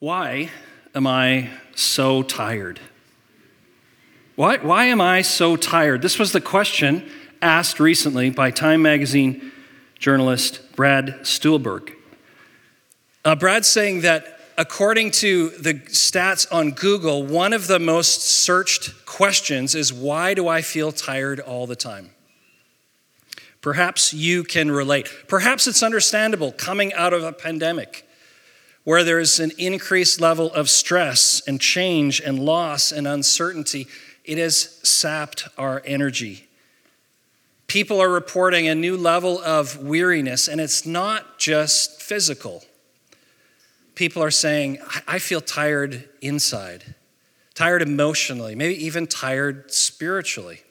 Why am I so tired? Why, why am I so tired? This was the question asked recently by Time Magazine journalist Brad Stulberg. Uh, Brad's saying that according to the stats on Google, one of the most searched questions is why do I feel tired all the time? Perhaps you can relate. Perhaps it's understandable coming out of a pandemic where there is an increased level of stress and change and loss and uncertainty. It has sapped our energy. People are reporting a new level of weariness, and it's not just physical. People are saying, I feel tired inside, tired emotionally, maybe even tired spiritually.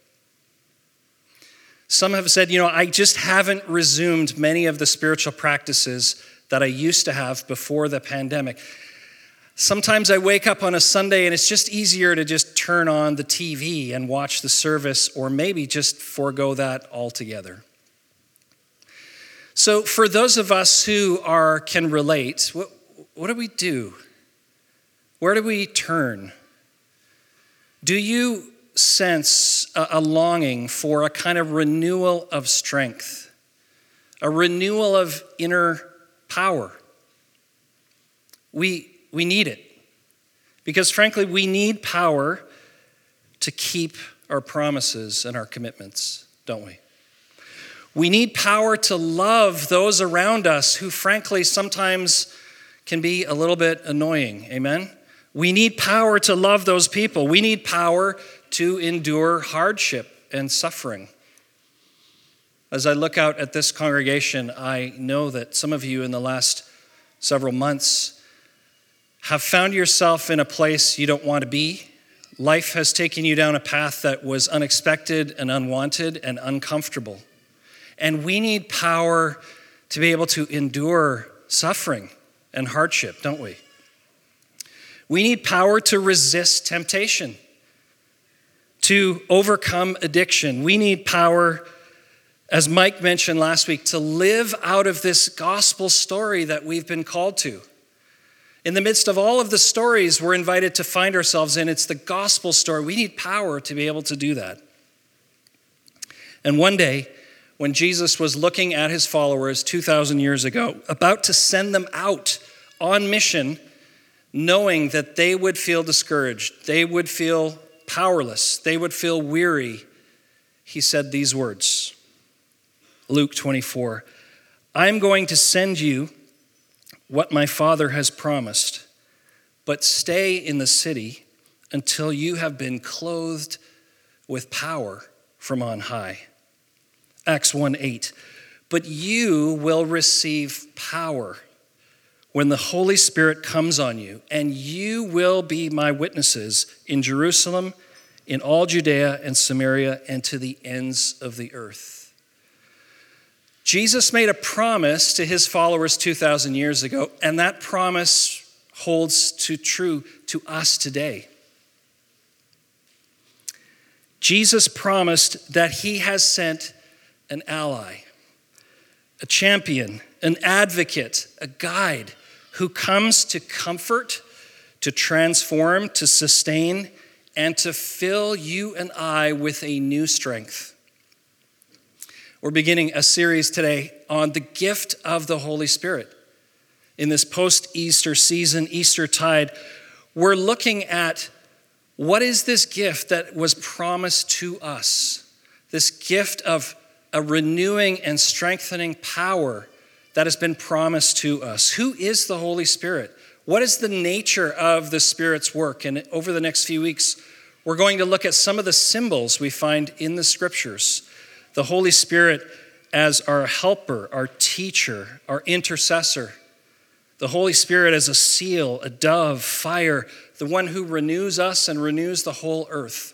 Some have said, you know, I just haven't resumed many of the spiritual practices that I used to have before the pandemic. Sometimes I wake up on a Sunday and it's just easier to just turn on the TV and watch the service, or maybe just forego that altogether. So, for those of us who are can relate, what, what do we do? Where do we turn? Do you sense a, a longing for a kind of renewal of strength, a renewal of inner power. We, we need it. Because frankly, we need power to keep our promises and our commitments, don't we? We need power to love those around us who, frankly, sometimes can be a little bit annoying. Amen? We need power to love those people. We need power to endure hardship and suffering. As I look out at this congregation, I know that some of you in the last several months have found yourself in a place you don't want to be. Life has taken you down a path that was unexpected and unwanted and uncomfortable. And we need power to be able to endure suffering and hardship, don't we? We need power to resist temptation to overcome addiction. We need power, as Mike mentioned last week, to live out of this gospel story that we've been called to. In the midst of all of the stories we're invited to find ourselves in, it's the gospel story. We need power to be able to do that. And one day, when Jesus was looking at his followers 2,000 years ago, about to send them out on mission, knowing that they would feel discouraged, they would feel powerless, they would feel weary, he said these words Luke 24 I'm going to send you what my Father has promised, but stay in the city until you have been clothed with power from on high. Acts 1 8. But you will receive power when the Holy Spirit comes on you, and you will be my witnesses in Jerusalem, in all Judea and Samaria, and to the ends of the earth. Jesus made a promise to his followers 2,000 years ago, and that promise holds to true to us today. Jesus promised that he has sent an ally, a champion, an advocate, a guide who comes to comfort, to transform, to sustain, and to fill you and I with a new strength. We're beginning a series today on the gift of the Holy Spirit. In this post Easter season, Easter tide, we're looking at what is this gift that was promised to us? This gift of a renewing and strengthening power that has been promised to us. Who is the Holy Spirit? What is the nature of the Spirit's work? And over the next few weeks, we're going to look at some of the symbols we find in the scriptures. The Holy Spirit as our helper, our teacher, our intercessor. The Holy Spirit as a seal, a dove, fire, the one who renews us and renews the whole earth.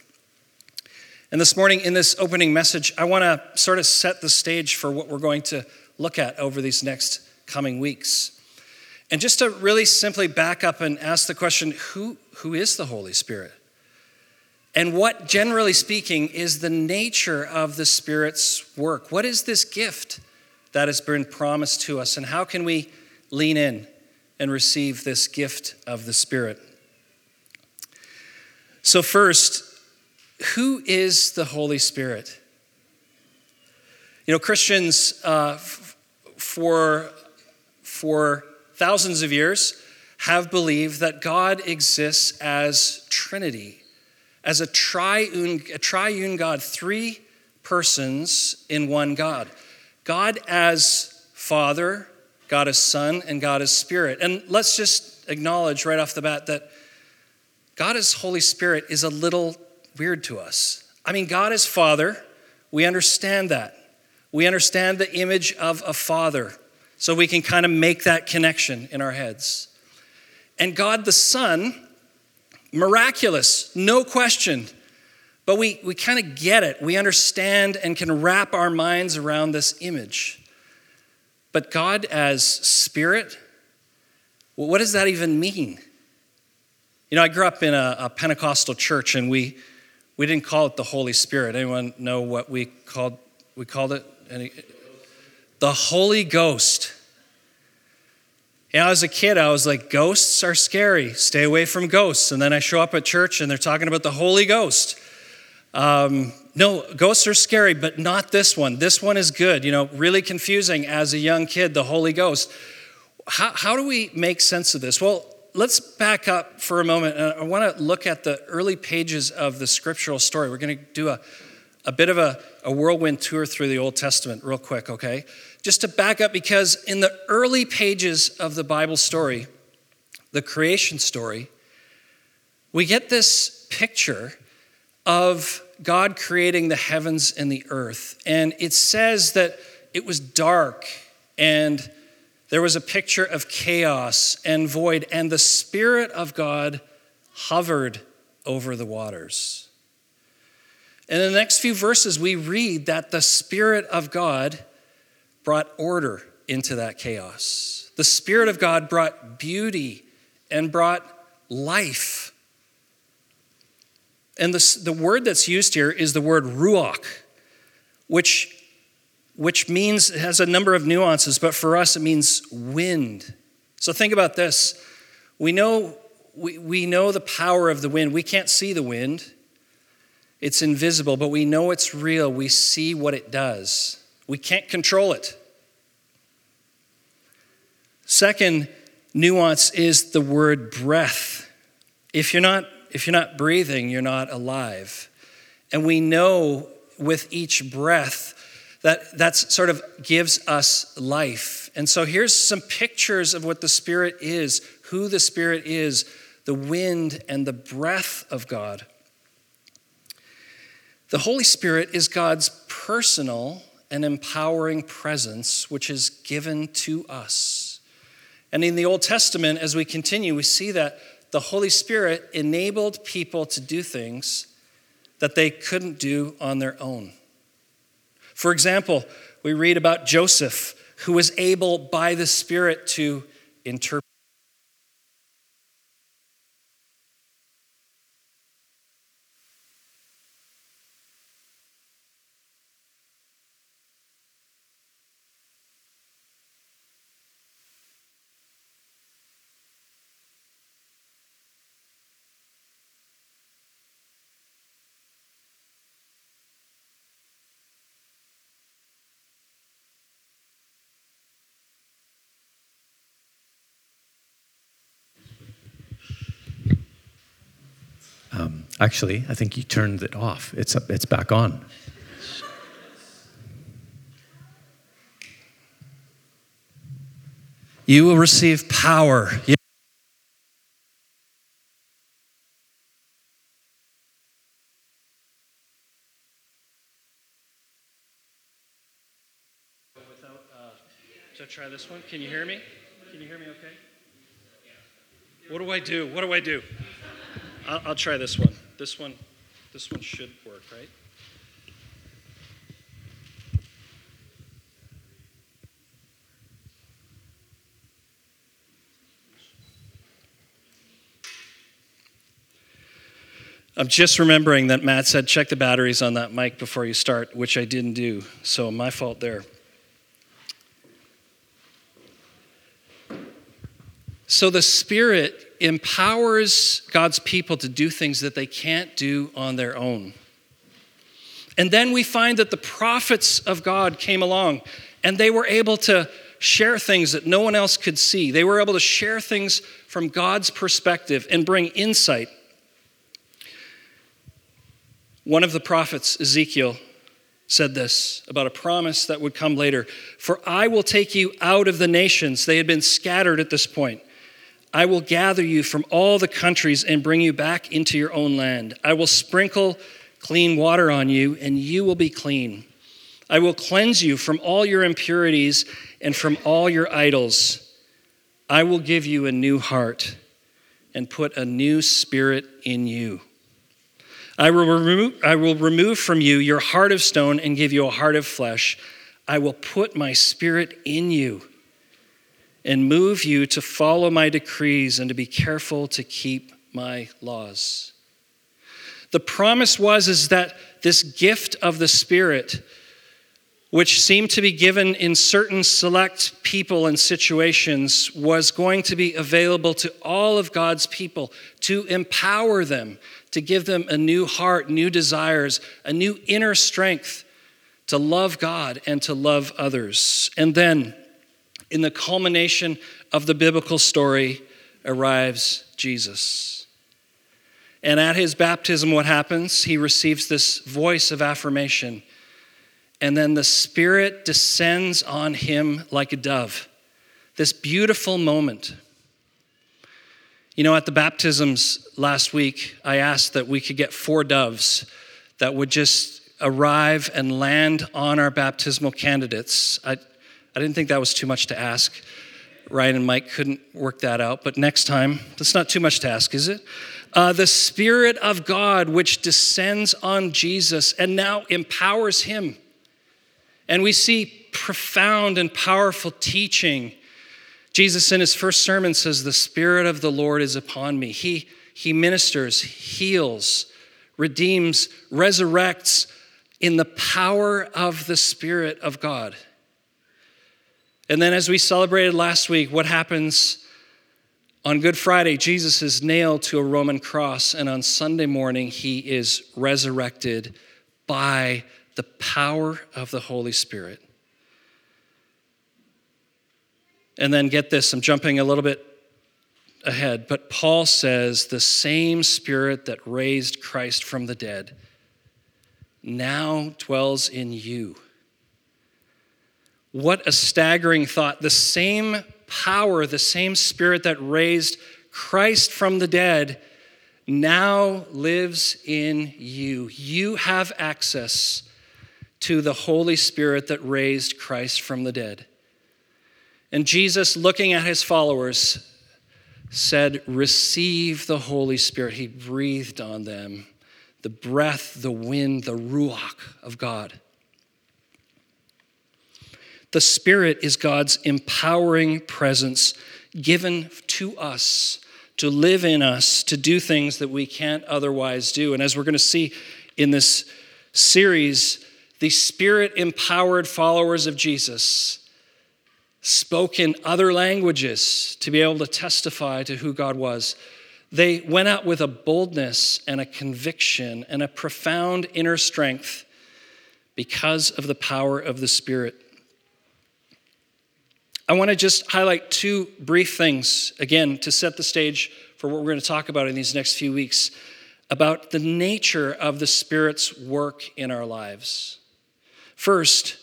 And this morning, in this opening message, I want to sort of set the stage for what we're going to look at over these next coming weeks. And just to really simply back up and ask the question who, who is the Holy Spirit? And what, generally speaking, is the nature of the Spirit's work? What is this gift that has been promised to us? And how can we lean in and receive this gift of the Spirit. So, first, who is the Holy Spirit? You know, Christians uh, f- for, for thousands of years have believed that God exists as Trinity, as a triune, a triune God, three persons in one God. God as Father, God as Son, and God as Spirit. And let's just acknowledge right off the bat that God as Holy Spirit is a little weird to us. I mean, God as Father, we understand that. We understand the image of a father, so we can kind of make that connection in our heads. And God the Son, miraculous, no question. But we, we kind of get it. We understand and can wrap our minds around this image. But God as spirit, well, what does that even mean? You know, I grew up in a, a, Pentecostal church and we, we didn't call it the Holy Spirit. Anyone know what we called, we called it? Any, the Holy Ghost. Know, as a kid, I was like, ghosts are scary. Stay away from ghosts. And then I show up at church and they're talking about the Holy Ghost. Um, no, ghosts are scary, but not this one. This one is good. You know, really confusing as a young kid, the Holy Ghost. How, how do we make sense of this? Well, let's back up for a moment. And I want to look at the early pages of the scriptural story. We're going to do a, a bit of a, a whirlwind tour through the Old Testament, real quick, okay? Just to back up, because in the early pages of the Bible story, the creation story, we get this picture of God creating the heavens and the earth. And it says that it was dark and there was a picture of chaos and void, and the Spirit of God hovered over the waters. And in the next few verses, we read that the Spirit of God brought order into that chaos. The Spirit of God brought beauty and brought life and this, the word that's used here is the word ruach, which, which means, it has a number of nuances, but for us it means wind. So think about this. We know, we, we know the power of the wind. We can't see the wind, it's invisible, but we know it's real. We see what it does. We can't control it. Second nuance is the word breath. If you're not if you're not breathing, you're not alive. And we know with each breath that that sort of gives us life. And so here's some pictures of what the Spirit is, who the Spirit is, the wind and the breath of God. The Holy Spirit is God's personal and empowering presence, which is given to us. And in the Old Testament, as we continue, we see that the Holy Spirit enabled people to do things that they couldn't do on their own. For example, we read about Joseph, who was able by the Spirit to interpret. Actually, I think you turned it off. It's, up, it's back on. You will receive power. So try this one. Can you hear me? Can you hear me okay? What do I do? What do I do? I'll, I'll try this one. This one, this one should work, right? I'm just remembering that Matt said check the batteries on that mic before you start, which I didn't do. So my fault there. So the Spirit empowers God's people to do things that they can't do on their own. And then we find that the prophets of God came along and they were able to share things that no one else could see. They were able to share things from God's perspective and bring insight. One of the prophets, Ezekiel, said this about a promise that would come later For I will take you out of the nations. They had been scattered at this point. I will gather you from all the countries and bring you back into your own land. I will sprinkle clean water on you, and you will be clean. I will cleanse you from all your impurities and from all your idols. I will give you a new heart and put a new spirit in you. I will, remove, I will remove from you your heart of stone and give you a heart of flesh. I will put my spirit in you and move you to follow my decrees and to be careful to keep my laws. The promise was is that this gift of the spirit which seemed to be given in certain select people and situations, was going to be available to all of God's people to empower them, to give them a new heart, new desires, a new inner strength to love God and to love others. And then, in the culmination of the biblical story, arrives Jesus. And at his baptism, what happens? He receives this voice of affirmation and then the Spirit descends on him like a dove. This beautiful moment. You know, at the baptisms last week, I asked that we could get four doves that would just arrive and land on our baptismal candidates. I, I didn't think that was too much to ask. Ryan and Mike couldn't work that out, but next time, that's not too much to ask, is it? Uh, the Spirit of God, which descends on Jesus and now empowers him and we see profound and powerful teaching. Jesus, in his first sermon, says, The Spirit of the Lord is upon me. He, he ministers, heals, redeems, resurrects in the power of the Spirit of God. And then, as we celebrated last week, what happens on Good Friday? Jesus is nailed to a Roman cross, and on Sunday morning, he is resurrected by the power of the Holy Spirit. And then get this, I'm jumping a little bit ahead, but Paul says the same Spirit that raised Christ from the dead now dwells in you. What a staggering thought. The same power, the same Spirit that raised Christ from the dead now lives in you. You have access to the Holy Spirit that raised Christ from the dead. And Jesus, looking at his followers, said, Receive the Holy Spirit. He breathed on them the breath, the wind, the ruach of God. The Spirit is God's empowering presence given to us to live in us, to do things that we can't otherwise do. And as we're going to see in this series, the spirit empowered followers of Jesus spoke in other languages to be able to testify to who God was. They went out with a boldness and a conviction and a profound inner strength because of the power of the Spirit. I want to just highlight two brief things, again, to set the stage for what we're going to talk about in these next few weeks about the nature of the Spirit's work in our lives. First,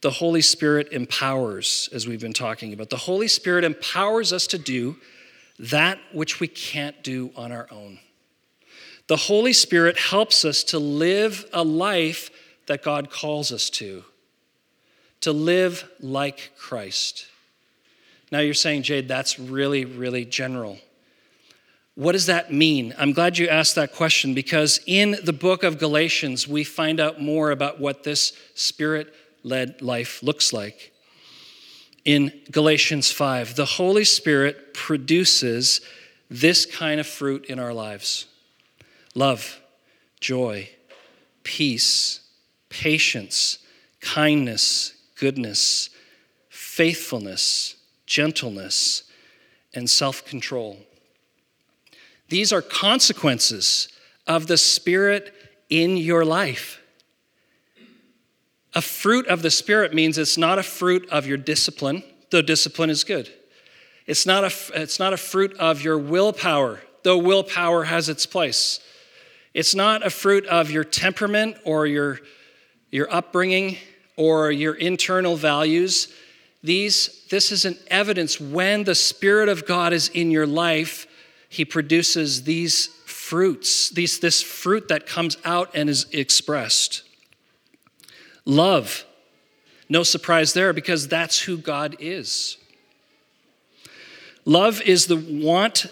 the Holy Spirit empowers, as we've been talking about. The Holy Spirit empowers us to do that which we can't do on our own. The Holy Spirit helps us to live a life that God calls us to, to live like Christ. Now you're saying, Jade, that's really, really general. What does that mean? I'm glad you asked that question because in the book of Galatians, we find out more about what this spirit led life looks like. In Galatians 5, the Holy Spirit produces this kind of fruit in our lives love, joy, peace, patience, kindness, goodness, faithfulness, gentleness and self control. These are consequences of the Spirit in your life. A fruit of the Spirit means it's not a fruit of your discipline, though discipline is good. It's not a, it's not a fruit of your willpower, though willpower has its place. It's not a fruit of your temperament or your, your upbringing or your internal values. These, this is an evidence when the Spirit of God is in your life, He produces these fruits, these, this fruit that comes out and is expressed. Love. No surprise there because that's who God is. Love is the want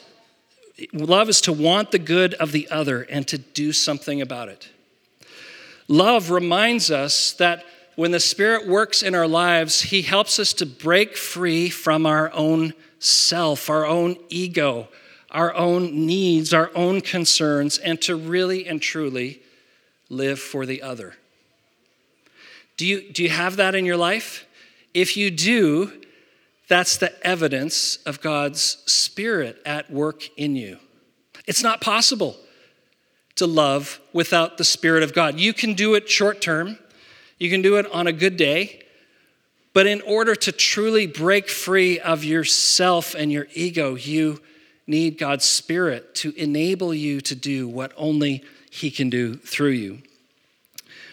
love is to want the good of the other and to do something about it. Love reminds us that when the Spirit works in our lives, He helps us to break free from our own self, our own ego, our own needs, our own concerns, and to really and truly live for the other. Do you, do you have that in your life? If you do, that's the evidence of God's Spirit at work in you. It's not possible to love without the Spirit of God. You can do it short term, you can do it on a good day, but in order to truly break free of yourself and your ego, you need God's Spirit to enable you to do what only He can do through you.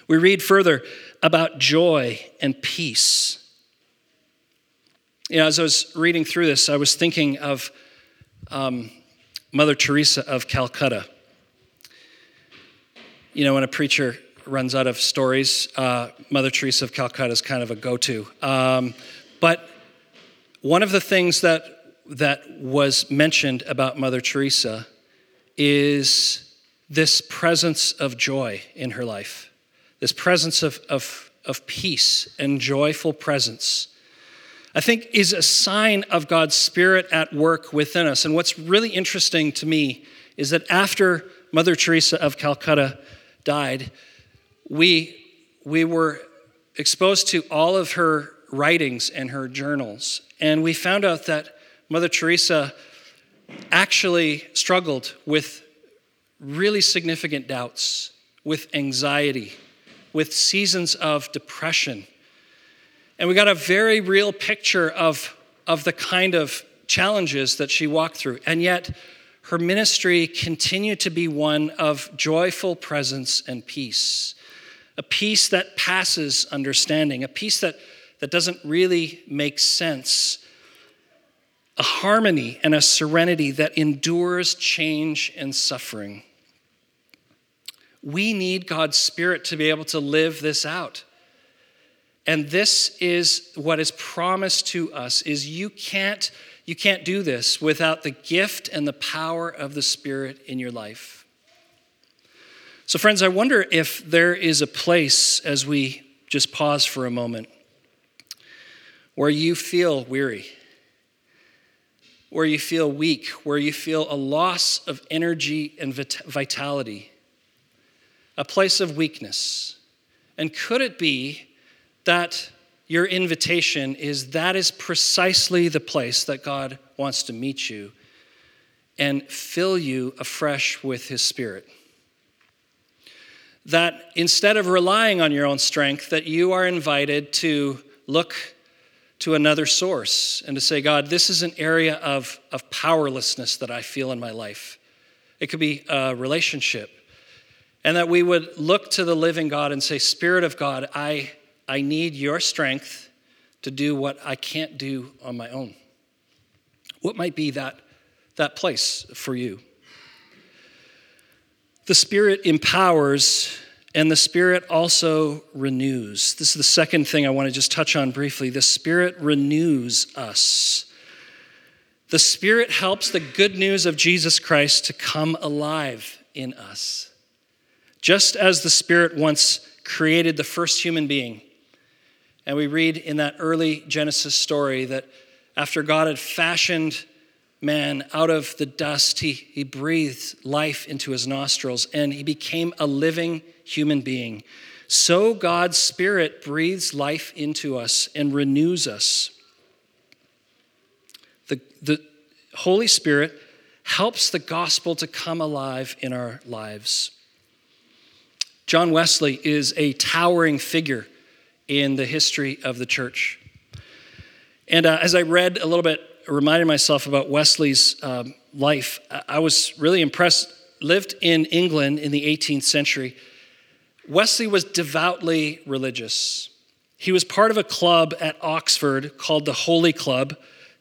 We read further about joy and peace. You know, as I was reading through this, I was thinking of um, Mother Teresa of Calcutta. You know, when a preacher runs out of stories, uh, Mother Teresa of Calcutta is kind of a go to. Um, but one of the things that, that was mentioned about Mother Teresa is this presence of joy in her life, this presence of, of, of peace and joyful presence. I think is a sign of God's Spirit at work within us. And what's really interesting to me is that after Mother Teresa of Calcutta died, we, we were exposed to all of her writings and her journals. And we found out that Mother Teresa actually struggled with really significant doubts, with anxiety, with seasons of depression and we got a very real picture of, of the kind of challenges that she walked through. And yet, her ministry continued to be one of joyful presence and peace. A peace that passes understanding, a peace that, that doesn't really make sense, a harmony and a serenity that endures change and suffering. We need God's Spirit to be able to live this out. And this is what is promised to us is you can't you can't do this without the gift and the power of the Spirit in your life. So friends, I wonder if there is a place as we just pause for a moment where you feel weary, where you feel weak, where you feel a loss of energy and vitality, a place of weakness. And could it be that your invitation is that is precisely the place that God wants to meet you and fill you afresh with His Spirit. That instead of relying on your own strength, that you are invited to look to another source and to say, God, this is an area of, of powerlessness that I feel in my life. It could be a relationship. And that we would look to the living God and say, Spirit of God, I I need your strength to do what I can't do on my own. What might be that, that place for you? The Spirit empowers and the Spirit also renews. This is the second thing I want to just touch on briefly. The Spirit renews us. The Spirit helps the good news of Jesus Christ to come alive in us. Just as the Spirit once created the first human being, and we read in that early Genesis story that after God had fashioned man out of the dust, he, he breathed life into his nostrils and he became a living human being. So God's Spirit breathes life into us and renews us. The, the Holy Spirit helps the gospel to come alive in our lives. John Wesley is a towering figure in the history of the church. And uh, as I read a little bit, reminded myself about Wesley's um, life, I was really impressed. Lived in England in the 18th century. Wesley was devoutly religious. He was part of a club at Oxford called the Holy Club.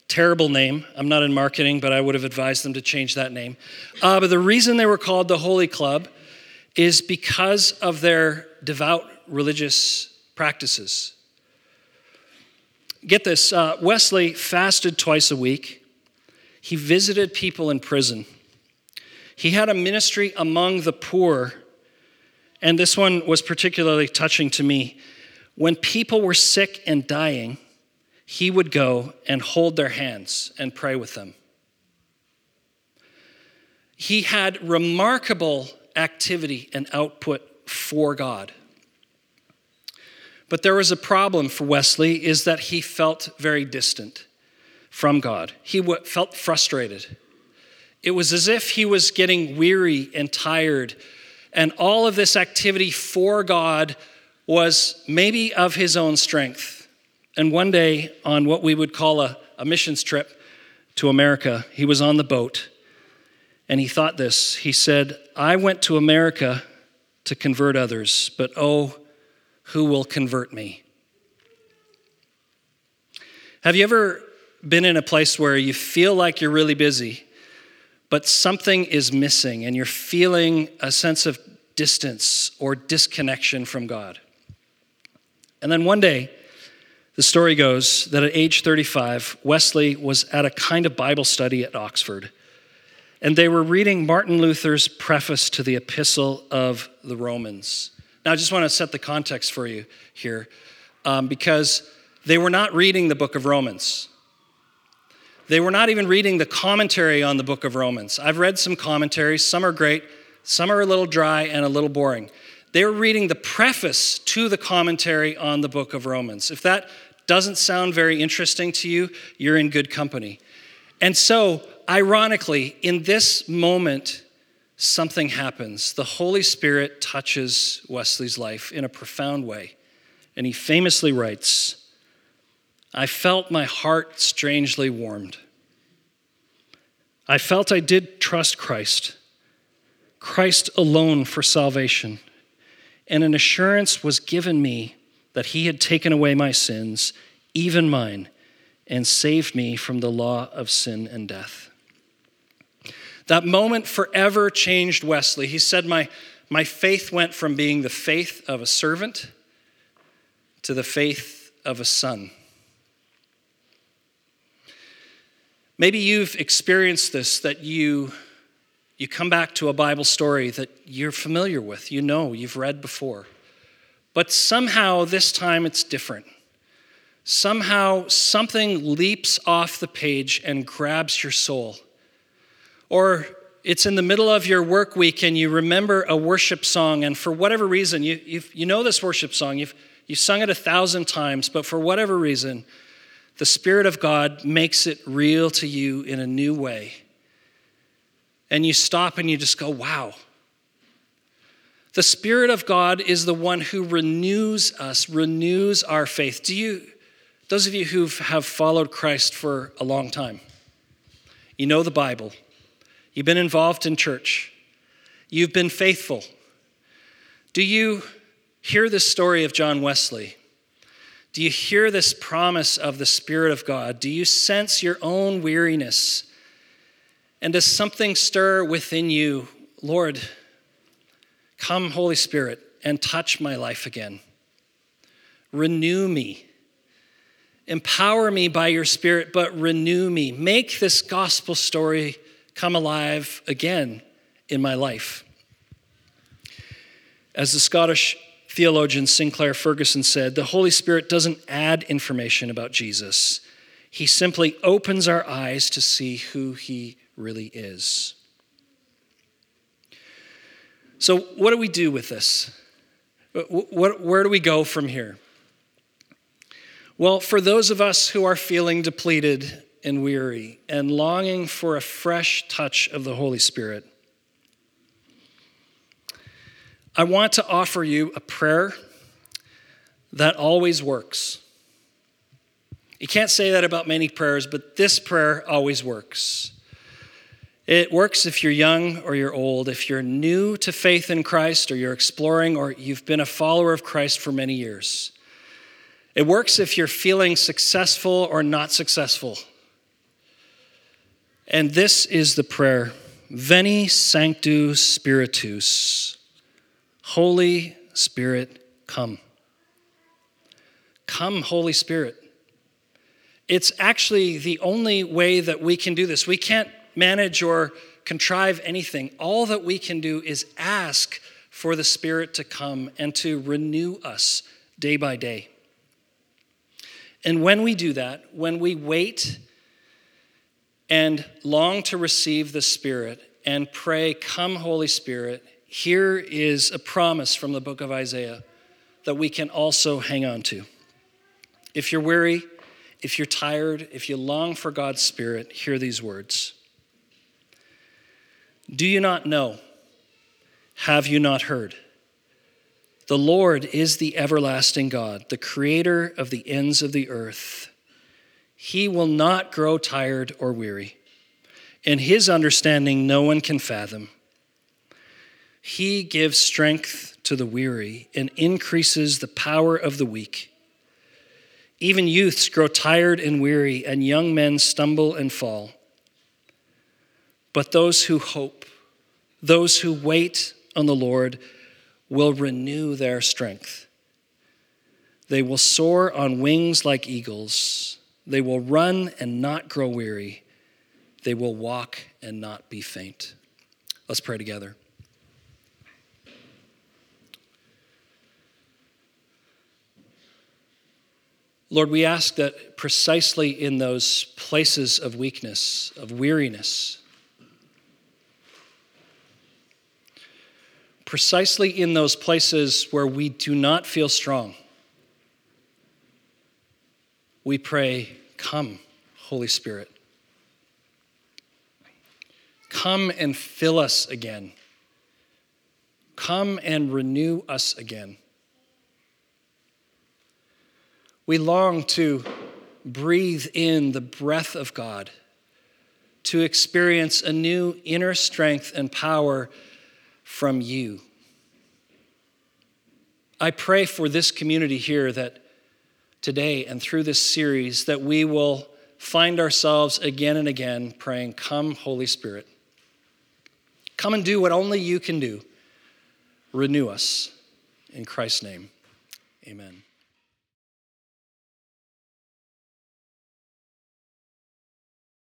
Terrible name. I'm not in marketing, but I would have advised them to change that name. Uh, but the reason they were called the Holy Club is because of their devout religious practices. Get this uh, Wesley fasted twice a week, he visited people in prison, he had a ministry among the poor. And this one was particularly touching to me. When people were sick and dying, he would go and hold their hands and pray with them. He had remarkable activity and output for God. But there was a problem for Wesley is that he felt very distant from God. He felt frustrated. It was as if he was getting weary and tired, and all of this activity for God was maybe of his own strength. And one day, on what we would call a, a missions trip to America, he was on the boat and he thought this. He said, I went to America to convert others, but oh, who will convert me? Have you ever been in a place where you feel like you're really busy, but something is missing and you're feeling a sense of distance or disconnection from God? And then one day, the story goes that at age 35, Wesley was at a kind of Bible study at Oxford and they were reading Martin Luther's preface to the Epistle of the Romans. Now, I just want to set the context for you here um, because they were not reading the book of Romans. They were not even reading the commentary on the book of Romans. I've read some commentaries, some are great, some are a little dry and a little boring. They were reading the preface to the commentary on the book of Romans. If that doesn't sound very interesting to you, you're in good company. And so ironically, in this moment, something happens. The Holy Spirit touches Wesley's life in a profound way. And he famously writes, I felt my heart strangely warmed. I felt I did trust Christ, Christ alone for salvation. And an assurance was given me that he had taken away my sins, even mine, and saved me from the law of sin and death. That moment forever changed Wesley. He said, My, my faith went from being the faith of a servant to the faith of a son. Maybe you've experienced this that you, you come back to a Bible story that you're familiar with, you know, you've read before. But somehow this time it's different. Somehow something leaps off the page and grabs your soul or it's in the middle of your work week and you remember a worship song, and for whatever reason, you, you know this worship song, you've, you've sung it a thousand times, but for whatever reason, the Spirit of God makes it real to you in a new way. And you stop and you just go, wow. The Spirit of God is the one who renews us, renews our faith. Do you, those of you who have followed Christ for a long time, you know the Bible. You've been involved in church. You've been faithful. Do you hear the story of John Wesley? Do you hear this promise of the Spirit of God? Do you sense your own weariness? And does something stir within you? Lord, come, Holy Spirit, and touch my life again. Renew me. Empower me by your Spirit, but renew me. Make this gospel story come alive again in my life. As the Scottish theologian Sinclair Ferguson said, the Holy Spirit doesn't add information about Jesus, He simply opens our eyes to see who He really is. So, what do we do with this? Where do we go from here? Well, for those of us who are feeling depleted and weary and longing for a fresh touch of the Holy Spirit, I want to offer you a prayer that always works. You can't say that about many prayers, but this prayer always works. It works if you're young or you're old, if you're new to faith in Christ or you're exploring or you've been a follower of Christ for many years. It works if you're feeling successful or not successful. And this is the prayer Veni Sancte Spiritus. Holy Spirit, come. Come, Holy Spirit. It's actually the only way that we can do this. We can't manage or contrive anything. All that we can do is ask for the Spirit to come and to renew us day by day. And when we do that, when we wait and long to receive the Spirit and pray, Come, Holy Spirit, here is a promise from the book of Isaiah that we can also hang on to. If you're weary, if you're tired, if you long for God's Spirit, hear these words Do you not know? Have you not heard? The Lord is the everlasting God, the creator of the ends of the earth. He will not grow tired or weary, In his understanding no one can fathom. He gives strength to the weary and increases the power of the weak. Even youths grow tired and weary, and young men stumble and fall. But those who hope, those who wait on the Lord, will renew their strength. They will soar on wings like eagles. They will run and not grow weary. They will walk and not be faint. Let's pray together. Lord, we ask that precisely in those places of weakness, of weariness, precisely in those places where we do not feel strong, we pray, Come, Holy Spirit. Come and fill us again. Come and renew us again. We long to breathe in the breath of God, to experience a new inner strength and power from you. I pray for this community here that today and through this series that we will find ourselves again and again praying, Come, Holy Spirit. Come and do what only you can do. Renew us. In Christ's name, amen.